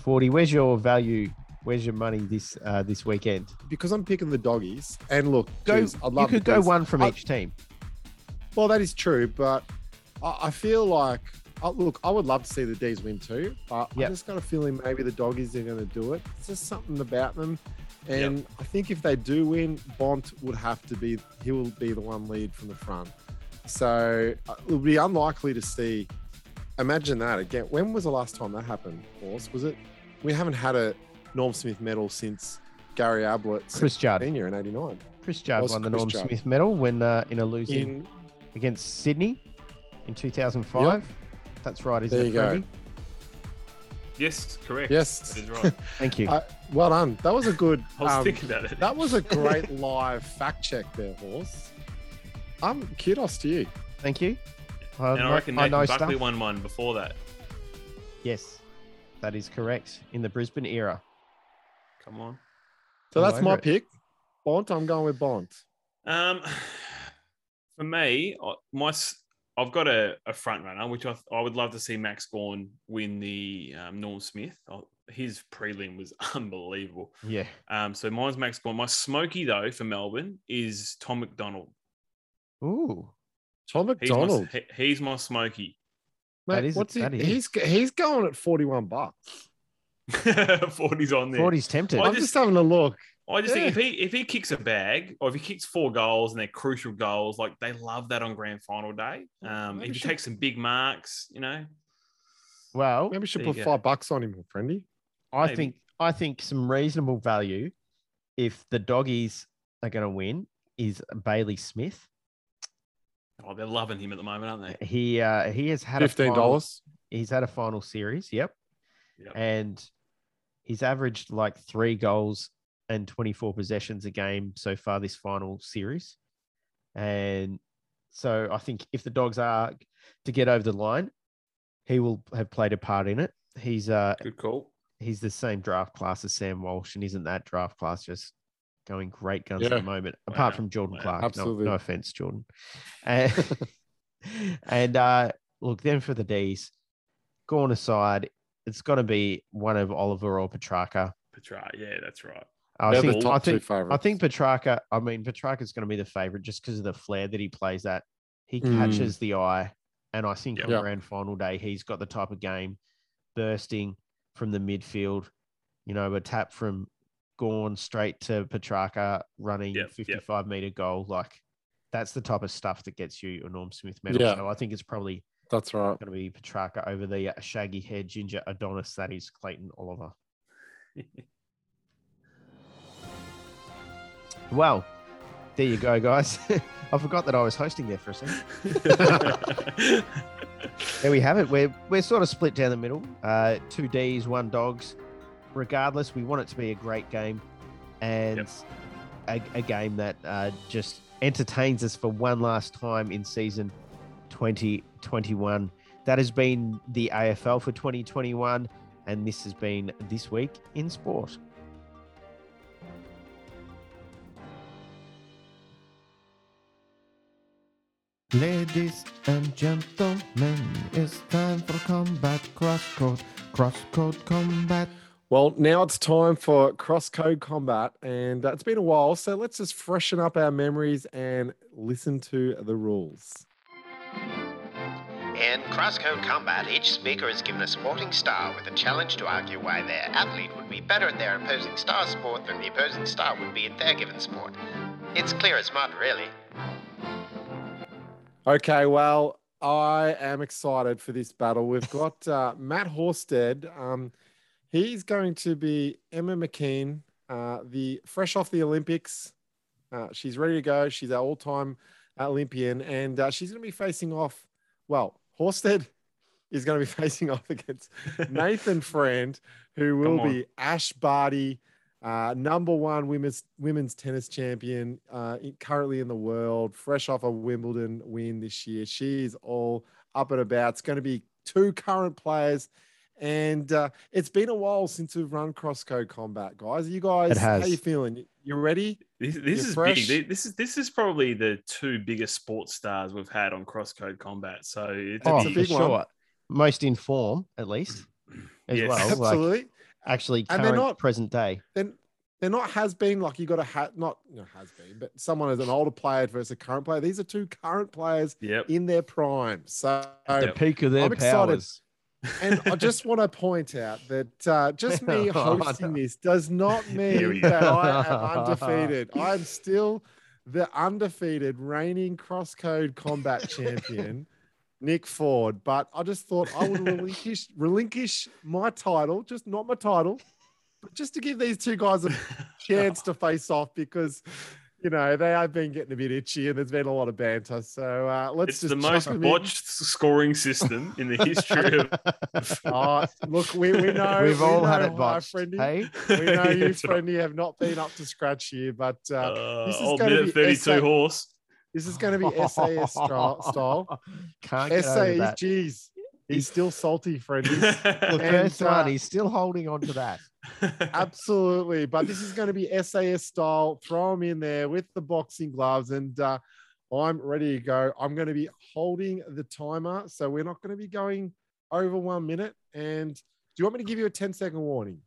Foordy. Where's your value? Where's your money this uh, this weekend?
Because I'm picking the doggies. And look,
Go.
geez, I'd
you could go one from
I-
each team.
Well, that is true, but I, I feel like uh, look, I would love to see the D's win too, but
Yep.
I just got a feeling maybe the doggies are going to do it. It's just something about them, and I think if they do win, Bont would have to be he will be the one lead from the front. So uh, it would be unlikely to see. Imagine that again. When was the last time that happened? Horse was it? We haven't had a Norm Smith medal since Gary Ablett
Chris Judd.
senior in '89.
Chris Judd
was
won the
Chris
Norm
Judd.
Smith medal when uh, in a losing
In
against Sydney in 2005. That's right, isn't
There
it,
you go.
Freddie?
Yes, correct.
Yes.
that is right. <laughs>
Thank you.
Uh, well done. That was a good.
I was
um,
thinking about it.
That was a <laughs> great live fact check there, horse. I'm um, kudos to you.
Thank you. I,
and I
know-
reckon
I know
Buckley
stuff.
won one before that.
Yes, that is correct. In the Brisbane era.
Come on.
So
All
that's my
it.
pick. Bont, I'm going with Bont.
Um, <sighs> for me, my s- I've got a, a front runner, which I, th- I would love to see Max Gawn win the um, Norm Smith. Oh, His prelim was <laughs> unbelievable.
Yeah.
Um, so mine's Max Gawn. My smoky though for Melbourne is Tom McDonald.
Ooh.
Tom
He's
McDonald.
my, he- he's my smoky.
Mate,
That is-
what's he,
that is.
he's he's going at 41 bucks. <laughs>
40's on there.
40's tempted.
I
I'm
just-
just having a look.
I just think if he if he kicks a bag or if he kicks four goals and they're crucial goals, like they love that on grand final day. Um,
Maybe
if he
should-
takes some big marks, you know,
Well,
Maybe we should put five bucks on him, friendy.
I
maybe.
think I think some reasonable value if the doggies are going to win is Bailey Smith.
oh, they're loving him at the moment, aren't they?
He uh, he has had
Fifteen dollars.
He's had a final series. Yep.
Yep.
and he's averaged like three goals and 24 possessions a game so far this final series. And so I think if the dogs are to get over the line, he will have played a part in it. He's uh
Good call.
he's the same draft class as Sam Walsh, and isn't that draft class just going great guns at the moment? Apart
Wow.
from Jordan
Wow.
Clark, no,
Absolutely.
no offense, Jordan. And, <laughs> and uh, look, then for the D's, going aside, it's going to be one of Oliver or Petracca.
Petra, yeah, that's right.
I think, I think. I think Petracca. I mean, Petracca's going to be the favorite just because of the flair that he plays at. He
Mm.
catches the eye, and I think
Yep.
on grand final day, he's got the type of game bursting from the midfield. You know, a tap from Gawn straight to Petracca running
Yep, yep.
55 meter goal. Like that's the type of stuff that gets you a Norm Smith medal.
Yeah.
So I think it's probably
That's right.
going to be Petracca over the shaggy haired ginger Adonis that is Clayton Oliver. <laughs> Well, there you go, guys. <laughs> I forgot that I was hosting there for a second. <laughs> There we have it. We're we're sort of split down the middle. Uh, two D's, one dogs. Regardless, we want it to be a great game, and
Yep.
a, a game that uh, just entertains us for one last time in season 2021. That has been the AFL for 2021, and this has been this week in sport. Ladies and gentlemen, it's time for combat crosscode. Crosscode combat.
Well, now it's time for cross code combat, and uh, it's been a while, so let's just freshen up our memories and listen to the rules.
In Crosscode Combat, each speaker is given a sporting star with a challenge to argue why their athlete would be better at their opposing star sport than the opposing star would be at their given sport. It's clear as mud, really.
Okay, well, I am excited for this battle. We've got uh, Matt Horsted. Um, he's going to be Emma McKeon, uh, the fresh off the Olympics. Uh, she's ready to go. She's our all-time Olympian, and uh, she's going to be facing off. Well, Horsted is going to be <laughs> facing off against <laughs> Nathan Friend, who will be Ash Barty, uh, number one women's women's tennis champion, uh, currently in the world, fresh off a Wimbledon win this year. She's all up and about. It's going to be two current players, and uh, it's been a while since we've run crosscode combat, guys. You guys, how
has.
you feeling? You ready?
This, this is
fresh.
big. This is this is probably the two biggest sports stars we've had on Crosscode Combat. So it's
Oh,
It's a
for
big one.
sure. Most in form, at least, as
Yes.
well. Like
Absolutely.
actually,
And they're not-
present day.
then they're not has been like you got a hat not you know, has been, but someone as an older player versus a current player. These are two current players
Yep.
in their prime. So
The peak of their
I'm excited.
powers.
and I just <laughs> want to point out that uh, just me <laughs> hosting this does not mean that I am undefeated. I'm still the undefeated reigning crosscode combat <laughs> champion, Nick Foord. But I just thought I would <laughs> relinquish relinquish my title, just not my title, but just to give these two guys a chance to face off because. You know, they have been getting a bit itchy and there's been a lot of banter. So uh, let's
It's
just
the most
chuck 'em in.
botched scoring system in the history of. <laughs>
Oh, look, we, we <laughs> know
We've
we
all had
know,
it
hi,
botched.
Friendy.
Hey,
We know you,
That's right.
Friendy, have not been up to scratch here, but uh,
Uh,
this is gonna
minute
be
32
SA
horse.
This is going to be SAS <laughs> style. style.
Can't get over
SAS,
that.
geez, he's still salty, Friendy. <laughs>
The
And,
first
uh,
one, he's still holding on to that. <laughs>
Absolutely, but this is going to be SAS style. Throw him in there with the boxing gloves, and uh, I'm ready to go. I'm going to be holding the timer, so we're not going to be going over one minute. And do you want me to give you a 10 second warning?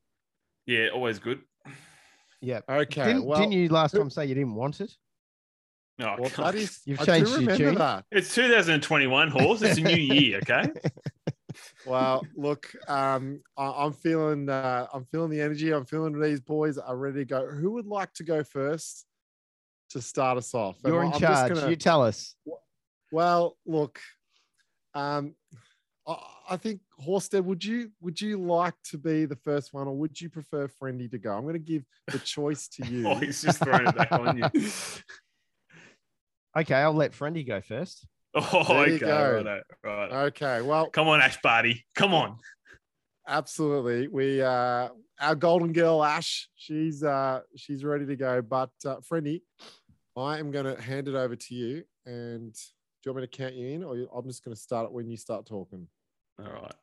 yeah, always good.
Yeah.
Okay,
Didn't,
well,
didn't you last time say you didn't want it?
No,
Well,
come
is.
You've
I
changed
do
your
remember
tune.
that.
It's 2021 horse. It's a new year. <laughs> Okay.
Well, look, um, I, I'm feeling, uh, I'm feeling the energy. I'm feeling these boys are ready to go. Who would like to go first to start us off?
You're
I-
in
I'm
charge.
gonna-
You tell us.
Well, look, um, I, I think Horsted, would you would you like to be the first one, or would you prefer Friendy to go? I'm going to give the choice to <laughs> you.
Oh, he's just throwing it back on you. <laughs>
Okay, I'll let Friendy go first. <laughs>
Oh,
There you
okay.
go.
Right, right.
Okay, well,
Come on, Ash Barty. Come on.
absolutely. We uh, our golden girl Ash, she's uh, she's ready to go. But uh, Friendy, I am going to hand it over to you. And do you want me to count you in, or I'm just going to start it when you start talking?
All right.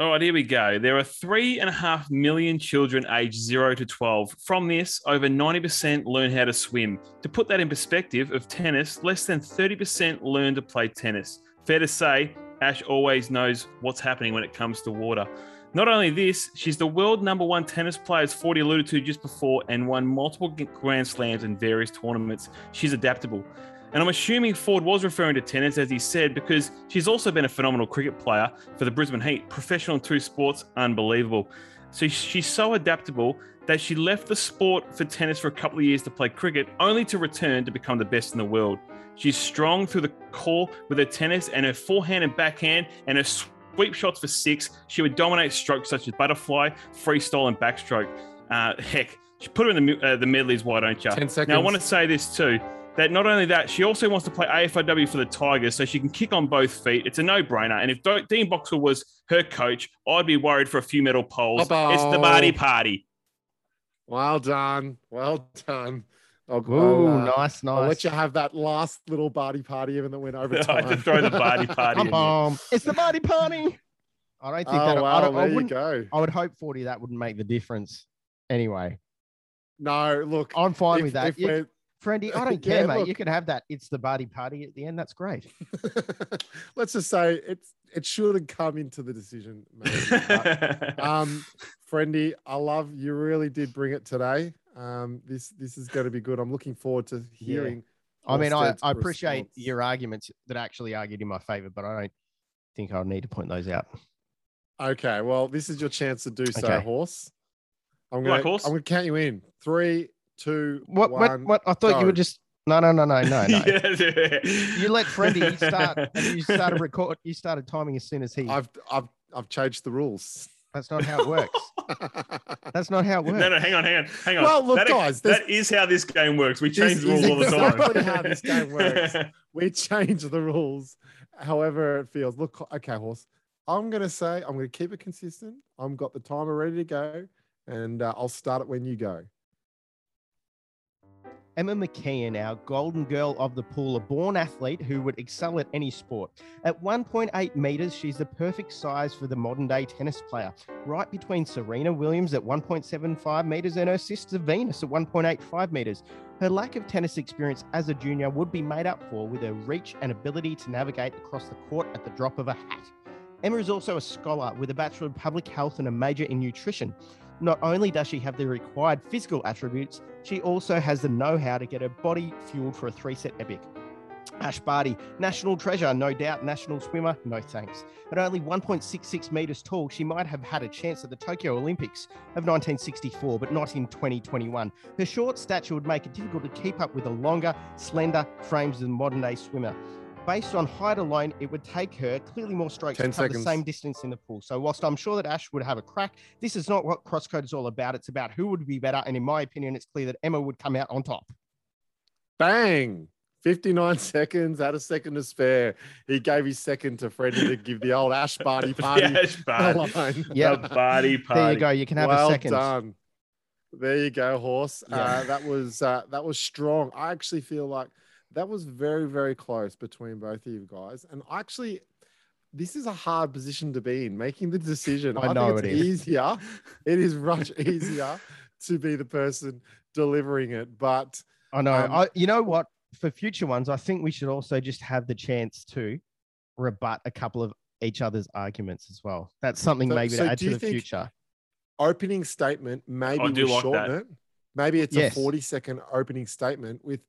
All right, here we go. There are three and a half million children aged zero to 12. From this, over 90% learn how to swim. To put that in perspective of tennis, less than 30% learn to play tennis. Fair to say, Ash always knows what's happening when it comes to water. Not only this, she's the world number one tennis player, as Foordy alluded to just before, and won multiple Grand Slams in various tournaments. She's adaptable. And I'm assuming Foord was referring to tennis, as he said, because she's also been a phenomenal cricket player for the Brisbane Heat, professional in two sports, unbelievable. So she's so adaptable that she left the sport for tennis for a couple of years to play cricket, only to return to become the best in the world. She's strong through the core with her tennis and her forehand and backhand and her sweep shots for six. She would dominate strokes such as butterfly, freestyle, and backstroke. Uh, heck, she put her in the, uh, the medleys, why don't you?
10 seconds.
Now, I want to say this too that not only that, she also wants to play AFLW for the Tigers so she can kick on both feet. It's a no brainer. And if Do- Dean Boxer was her coach, I'd be worried for a few medal polls. It's the
Uh-oh.
Party.
Well done. Well done. I'll,
Ooh,
I'll, uh,
nice,
I'll let
nice.
you have that last little party party, even that went over <laughs>
I
time.
had to throw the Barty <laughs> Party in
Come on, it's the body party. I don't think
Oh,
that. I, don't, I
there you go.
I would hope Foordy that wouldn't make the difference. Anyway,
No, look,
I'm fine
if-
with that.
if
You,
we're-
Friendy, I don't <laughs>
Yeah,
care, mate.
look.
You can have that. It's the body party at the end. That's great. <laughs>
let's just say it's it shouldn't come into the decision. Maybe. But, <laughs> um, Friendy, I love you. Really did bring it today. Um, this this is going to be good. I'm looking forward to hearing.
I mean, I, I appreciate
response.
your arguments that actually argued in my favor, but I don't think I'll need to point those out.
Okay, well, this is your chance to do so,
Okay.
horse. I'm
Like
gonna
horse?
I'm gonna count you in. Three, two,
What?
one.
What? What? I thought you were just No, no, no, no, <laughs> no, no.
Yeah.
You let Friendy start, <laughs> and you started record. You started timing as soon as he.
I've I've I've changed the rules.
That's not how it works. <laughs> That's not how it works.
No, no, hang on, hang on, hang on.
Well, look,
that,
guys,
that is how this game works. We change the rules all the time.
exactly how this game works. we change the rules however it feels. Look, okay, horse. I'm gonna say I'm gonna keep it consistent. I've got the timer ready to go, and uh, I'll start it when you go.
Emma McKeon, our golden girl of the pool, a born athlete who would excel at any sport. At 1.8 meters, she's the perfect size for the modern day tennis player, right between Serena Williams at 1.75 meters and her sister Venus at 1.85 meters. Her lack of tennis experience as a junior would be made up for with her reach and ability to navigate across the court at the drop of a hat. Emma is also a scholar with a Bachelor of Public Health and a major in nutrition. Not only does she have the required physical attributes, she also has the know how to get her body fueled for a three set epic. Ash Barty, national treasure, no doubt, national swimmer, no thanks. At only 1.66 metres tall, she might have had a chance at the Tokyo Olympics of 1964, but not in 2021. Her short stature would make it difficult to keep up with the longer, slender frames of the modern day swimmer. Based on height alone, it would take her clearly more strokes to
10
cover
seconds.
the same distance in the pool. So, whilst I'm sure that Ash would have a crack, this is not what crosscode is all about. It's about who would be better. And in my opinion, it's clear that Emma would come out on top.
Bang! 59 <laughs> seconds, had a second to spare. He gave his second to Freddie to give the old Ash Barty <laughs> party
Yeah, it's bad.
Yeah.
The party party.
There you go. You can have
well
a second.
done. There you go, horse.
Yeah.
Uh, that was uh, that was strong. I actually feel like that was very very close between both of you guys, and actually, this is a hard position to be in, making the decision.
I know
think
it
it's easier. <laughs> it is much easier to be the person delivering it, but
I know.
Um,
I, you know what? For future ones, I think we should also just have the chance to rebut a couple of each other's arguments as well. That's something
So-
maybe
so
to add to the future.
opening statement maybe
I do
we
like
shorten
that.
it. Maybe it's
Yes.
a 40 second opening statement with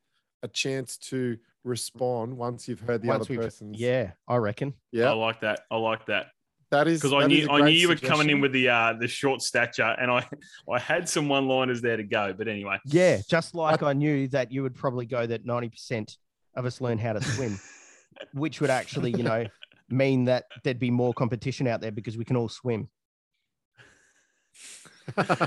a chance to respond once you've heard the
Once
other
we've-
person's.
Yeah, I reckon.
Yeah, I
like that. I like that
That is
because I knew
a
I knew
great
you were coming in with the uh the short stature, and I <laughs> I had some one liners there to go. But anyway,
Yeah, just like I knew that you would probably go that 90% of us learn how to swim, <laughs> which would actually, you know, mean that there'd be more competition out there because we can all swim.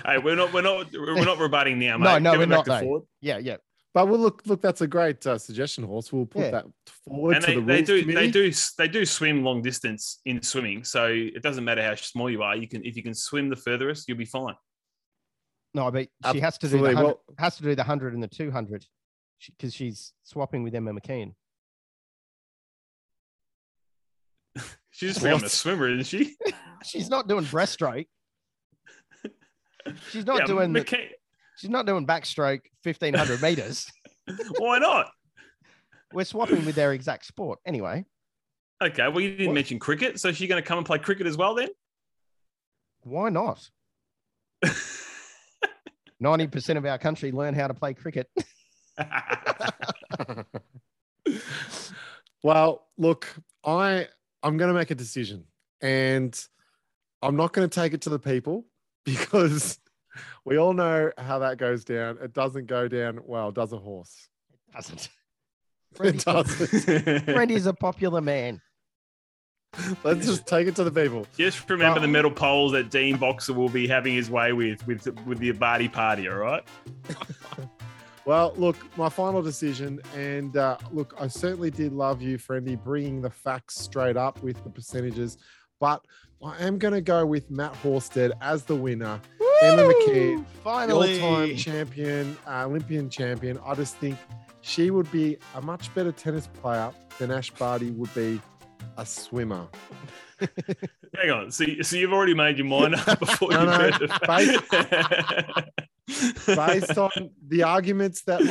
hey, we're not we're not we're not rebutting now, <laughs> mate.
no,
Give
we're not,
to
Yeah, yeah.
But well, look, look, that's a great uh, suggestion, horse. We'll put
Yeah.
that forward
And
to
they,
the
they
rules
do
committee.
they do they do swim long distance in swimming, so it doesn't matter how small you are. You can if you can swim the furthest, you'll be fine.
No, but she has to do the
Absolutely.
100,
Well-
has to do the 100 and the 200 because she's swapping with Emma McKeon. <laughs>
She's just become a swimmer, isn't she? <laughs>
She's not doing breaststroke. <laughs> She's not
Yeah,
doing the,
McKay-
she's not doing backstroke 1500 <laughs> meters.
Why not?
We're swapping with their exact sport anyway.
Okay, well you didn't
What?
mention cricket, so she's going to come and play cricket as well then.
Why not? <laughs> 90% of our country learn how to play cricket. <laughs>
well, look, I I'm going to make a decision, and I'm not going to take it to the people because we all know how that goes down. It doesn't go down well, does a horse?
It Doesn't. <laughs>
It doesn't. <laughs>
Randy's a popular man.
Let's just take it to the people.
Just remember
Well-
the metal poles that Dean Boxer will be having his way with with with the Abadi party. All right. <laughs>
Well, look, my final decision, and uh, look, I certainly did love you, Friendy, bringing the facts straight up with the percentages, but I am going to go with Matt Horsted as the winner, Emma McKeon,
Woo! Finally.
all-time champion, uh, Olympian champion. I just think she would be a much better tennis player than Ash Barty would be a swimmer. <laughs>
Hang on. So, so you've already made your mind up <laughs> before
No,
you
no,
heard the
Based on the arguments that <laughs>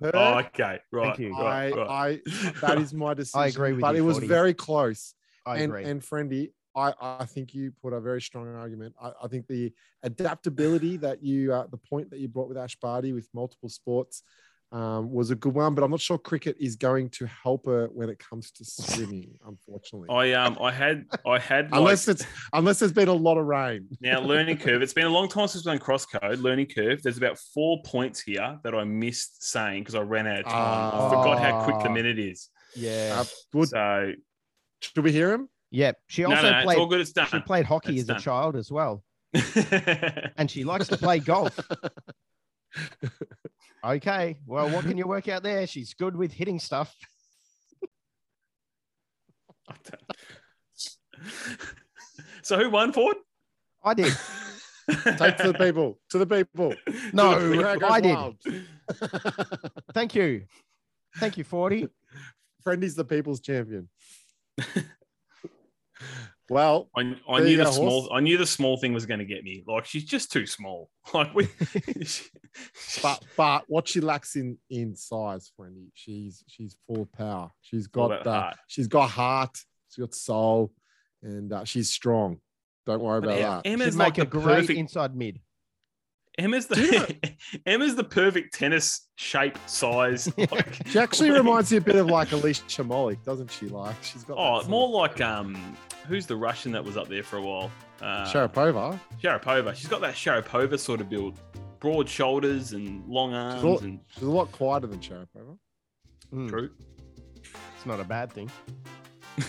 I
oh, okay. Right.
you.
Right. Right.
I that is my decision.
I agree with
but
you, But
it was
Foordy.
very close.
I
and
agree.
and friendy, I I think you put a very strong argument. I, I think the adaptability that you uh, the point that you brought with Ash Barty with multiple sports, um, was a good one, but I'm not sure cricket is going to help her when it comes to swimming, unfortunately.
I um I had I had <laughs> like,
unless it's unless there's been a lot of rain. <laughs>
now learning curve. It's been a long time since we've done cross code. Learning curve. There's about four points here that I missed saying because I ran out of time. I forgot how quick the
Ah.
minute is.
Yeah.
Uh, good.
So
Should we hear him?
Yeah. She also
no, no, it's all
played
good. It's
she played hockey
It's
as
done.
a child as well. <laughs> And she likes to play golf. <laughs> Okay. Well, what can you work out there? She's good with hitting stuff. <laughs>
so who won Foord?
I did.
Take to the people. To the people.
No,
The crowd goes
I did. Thank you. Thank you, Foordy.
Friendy's the people's champion. Well,
I, I knew the
go,
small. I knew the small thing was going to get me. Like she's just too small. <laughs> Like we. <laughs>
but but what she lacks in in size, Friendy, she's she's full of power. She's got
about
uh,
heart.
she's got heart. She's got soul, and uh, she's strong. Don't worry
But
about
Em-
that.
She'd
Emma's
make
like
a
the
great
perfect.
inside mid.
Emma's
Do you
the <laughs> Emma's the perfect tennis shape size. Like,
She actually reminds me a bit of like Alicia Chamolik, doesn't she? Like she's got.
oh,
that
more like um, who's the Russian that was up there for a while? Uh,
Sharapova.
Sharapova. She's got that Sharapova sort of build, broad shoulders and long arms.
all-
and
She's a lot quieter than Sharapova.
Mm,
true.
It's not a bad thing.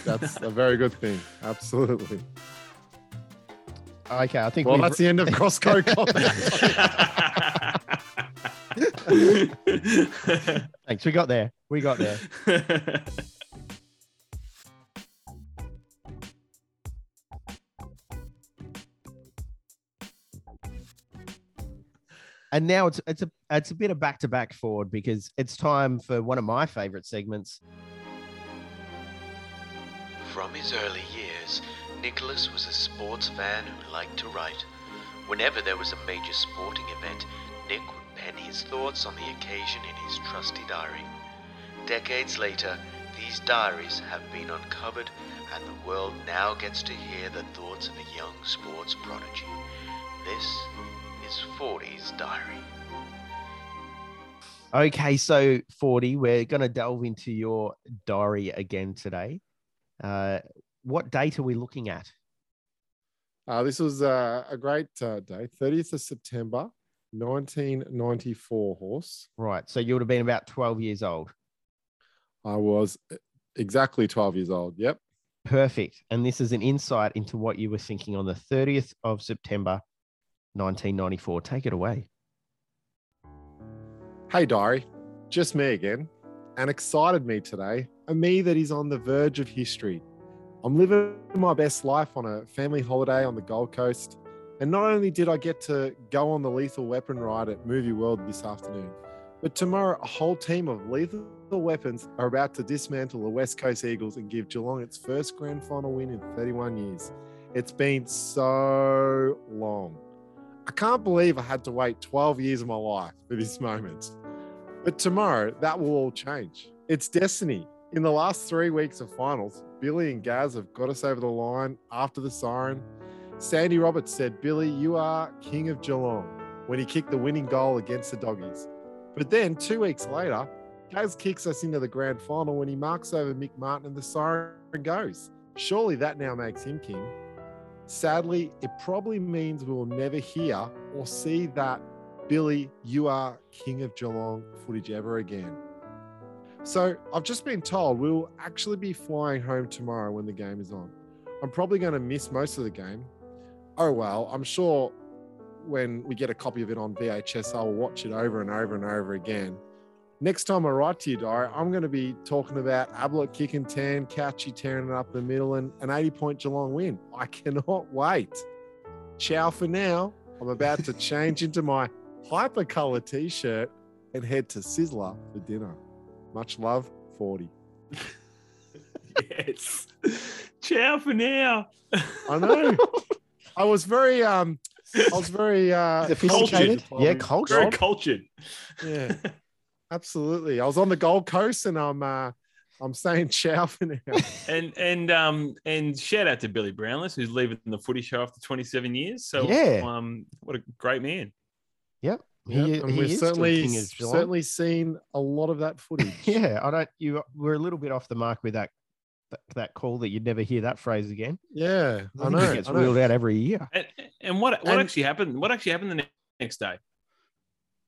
That's a very good thing. Absolutely.
Okay, I think
Well, that's the end of <laughs> crosscode combat.
thanks. We got there. We got there. <laughs> And now it's it's a it's a bit of back to back forward because it's time for one of my favorite segments.
From his early years, Nicholas was a sports fan who liked to write. Whenever there was a major sporting event, Nick would pen his thoughts on the occasion in his trusty diary. Decades later, these diaries have been uncovered, and the world now gets to hear the thoughts of a young sports prodigy. This is Foordy's diary.
Okay, so Foordy, we're going to delve into your diary again today. Uh, what date are we looking at?
Uh, this was uh, a great uh, day, 30th of September, 1994. Horse.
Right, so you would have been about 12 years old.
I was exactly 12 years old. Yep.
Perfect. And this is an insight into what you were thinking on the 30th of September, 1994. Take it away.
Hey, diary, just me again. And excited me today, a me that is on the verge of history. I'm living my best life on a family holiday on the Gold Coast. And not only did I get to go on the Lethal Weapon ride at Movie World this afternoon, but tomorrow a whole team of lethal weapons are about to dismantle the West Coast Eagles and give Geelong its first grand final win in 31 years. It's been so long. I can't believe I had to wait 12 years of my life for this moment. But tomorrow, that will all change. It's destiny. In the last three weeks of finals, Billy and Gaz have got us over the line after the siren. Sandy Roberts said, Billy, you are king of Geelong when he kicked the winning goal against the doggies. But then two weeks later, Gaz kicks us into the grand final when he marks over Mick Martin and the siren goes. Surely that now makes him king. Sadly, it probably means we will never hear or see that Billy, you are king of Geelong footage ever again. So I've just been told we will actually be flying home tomorrow when the game is on. I'm probably going to miss most of the game. Oh well, I'm sure when we get a copy of it on VHS, I'll watch it over and over and over again. Next time I write to you, Diary, I'm going to be talking about Ablett kicking 10, Couchy tearing it up the middle, and an 80 point Geelong win. I <laughs> cannot wait. Ciao for now. I'm about to change into my hypercolor t shirt and head to Sizzler for dinner. Much love, Foordy.
yes. Ciao for now.
I know. I was very, um, I was very, uh,
Sophisticated?
cultured.
Yeah,
Very
cultured.
cultured.
Yeah, absolutely. I was on the Gold Coast and I'm, uh, I'm saying <laughs> ciao for now.
and and um and shout out to Billy Brownless who's leaving the footy show after 27 years. So
Yeah.
um what a great man.
He He,
Yep, and
he
we've
is
certainly
king of Geelong.
certainly seen a lot of that footage. <laughs>
Yeah, I don't. You we're a little bit off the mark with that that, that call that you'd never hear that phrase again.
yeah, I
think
know.
it gets
I know.
wheeled out every year.
And, and what what
And-
actually happened? What actually happened the ne- next day?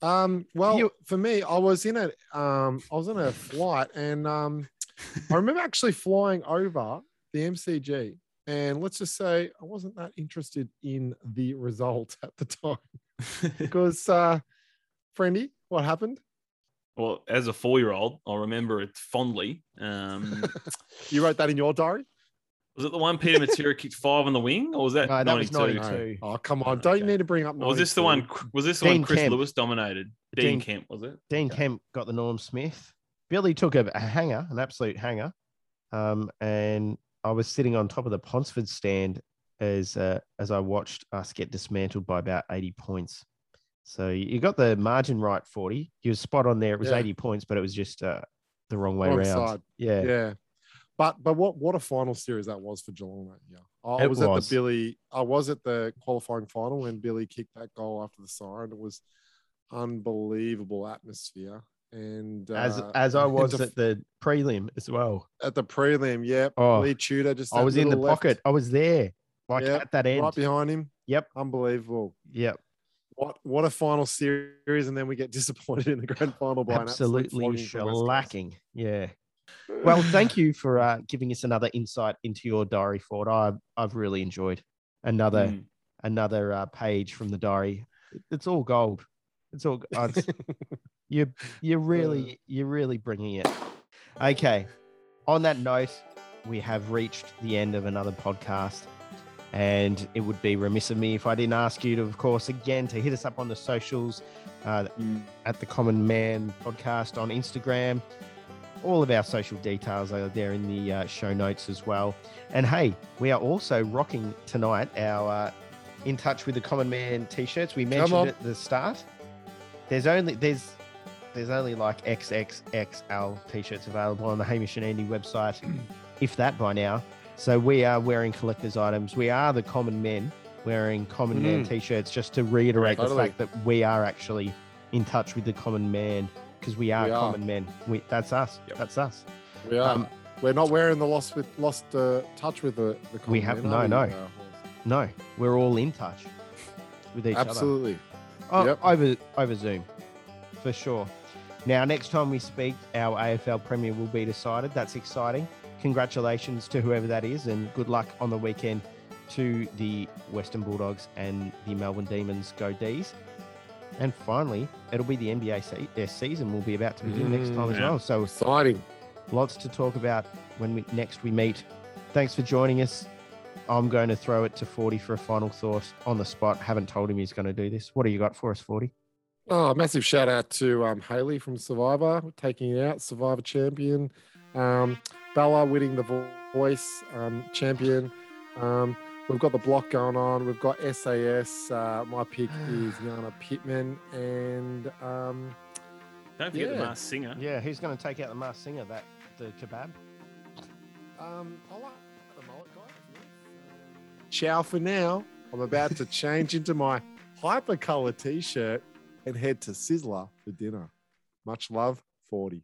Um, well,
You-
for me, I was in a um, I was on a flight, and um, <laughs> I remember actually flying over the MCG, and let's just say I wasn't that interested in the result <laughs> at the time <laughs> because, uh, friendy, what happened?
well, as a four year old, I remember it fondly. Um,
You wrote that in your diary?
Was it the one Peter Matera <laughs> kicked five on the wing, or was that
No, that was
92?
92.
Oh, come on!
Oh,
Don't
okay.
you need to bring up?
Or was this the one? Was this the
Dean
one Chris
Kemp.
Lewis dominated? Dean,
Dean-
Kemp was it?
Dean
Okay.
Kemp got the Norm Smith. Billy took a, a hanger, an absolute hanger, um, and I was sitting on top of the Ponsford stand as uh, as I watched us get dismantled by about eighty points. So you got the margin right, Foordy. You were spot on there. It was
Yeah.
eighty points, but it was just uh, the wrong way
Wrong
around.
side.
Yeah.
Yeah. But but what what a final series that was for Geelong that year. I
It
was, at the Billy. I was at the qualifying final when Billy kicked that goal after the siren. It was unbelievable atmosphere. And
As
uh,
as I <laughs> was at the prelim as well.
at the prelim, yep.
Oh,
Lee Tudor just
I was in the
left,
pocket. I was there, like
Yep,
at that end.
right behind him.
Yep.
Unbelievable.
Yep.
What what a final series, and then we get <laughs> disappointed in the grand final by an absolute
Absolutely
West Coast.
shellacking. Yeah. Well, thank you for uh, giving us another insight into your diary, Foord. I, I've really enjoyed another
Mm.
another uh, page from the diary. It's all gold. It's all. uh, it's- you you're really you're really bringing it. Okay. On that note, we have reached the end of another podcast, and it would be remiss of me if I didn't ask you to, of course, again to hit us up on the socials. Uh, at the Common Man podcast on Instagram. All of our social details are there in the uh, show notes as well. And hey, we are also rocking tonight our uh, In Touch with the Common Man t-shirts. We mentioned at the start. There's only there's there's only like XXXL t-shirts available on the Hamish and Andy website, <clears throat> if that by now. So we are wearing collector's items. We are the common men wearing common man
Mm.
t-shirts just to reiterate the fact that we are actually in touch with the common man because we are
We are.
common men. We, that's us.
Yep.
That's us.
We are.
Um,
We're not wearing the lost with lost uh, touch with the. the
We have-
man,
no,
are
no. No, we're all in touch with each other.
Absolutely.
Oh,
Yep.
over over Zoom, for sure. Now, next time we speak, our AFL Premier will be decided. That's exciting. Congratulations to whoever that is, and good luck on the weekend to the Western Bulldogs and the Melbourne Demons. Go D's! And finally, it'll be the NBA se- uh, season will be about to begin next time as
Mm,
well. So
Exciting.
lots to talk about when we next we meet. Thanks for joining us. I'm going to throw it to Foordy for a final thought on the spot. Haven't told him he's going to do this. What do you got for us, Foordy?
Oh, massive shout out to um, Haley from Survivor taking it out, Survivor champion. Um, Bella winning the voice um, champion. Um, we've got the block going on. We've got SAS. Uh, my pick <sighs> is Jana Pittman. And um,
Don't forget the
Yeah.
masked singer.
Yeah, who's going to take out the masked singer? That the kebab.
um, I like the mullet guy. Ciao for now. I'm about to change into my <laughs> hypercolor t shirt and head to Sizzler for dinner. Much love, Foordy.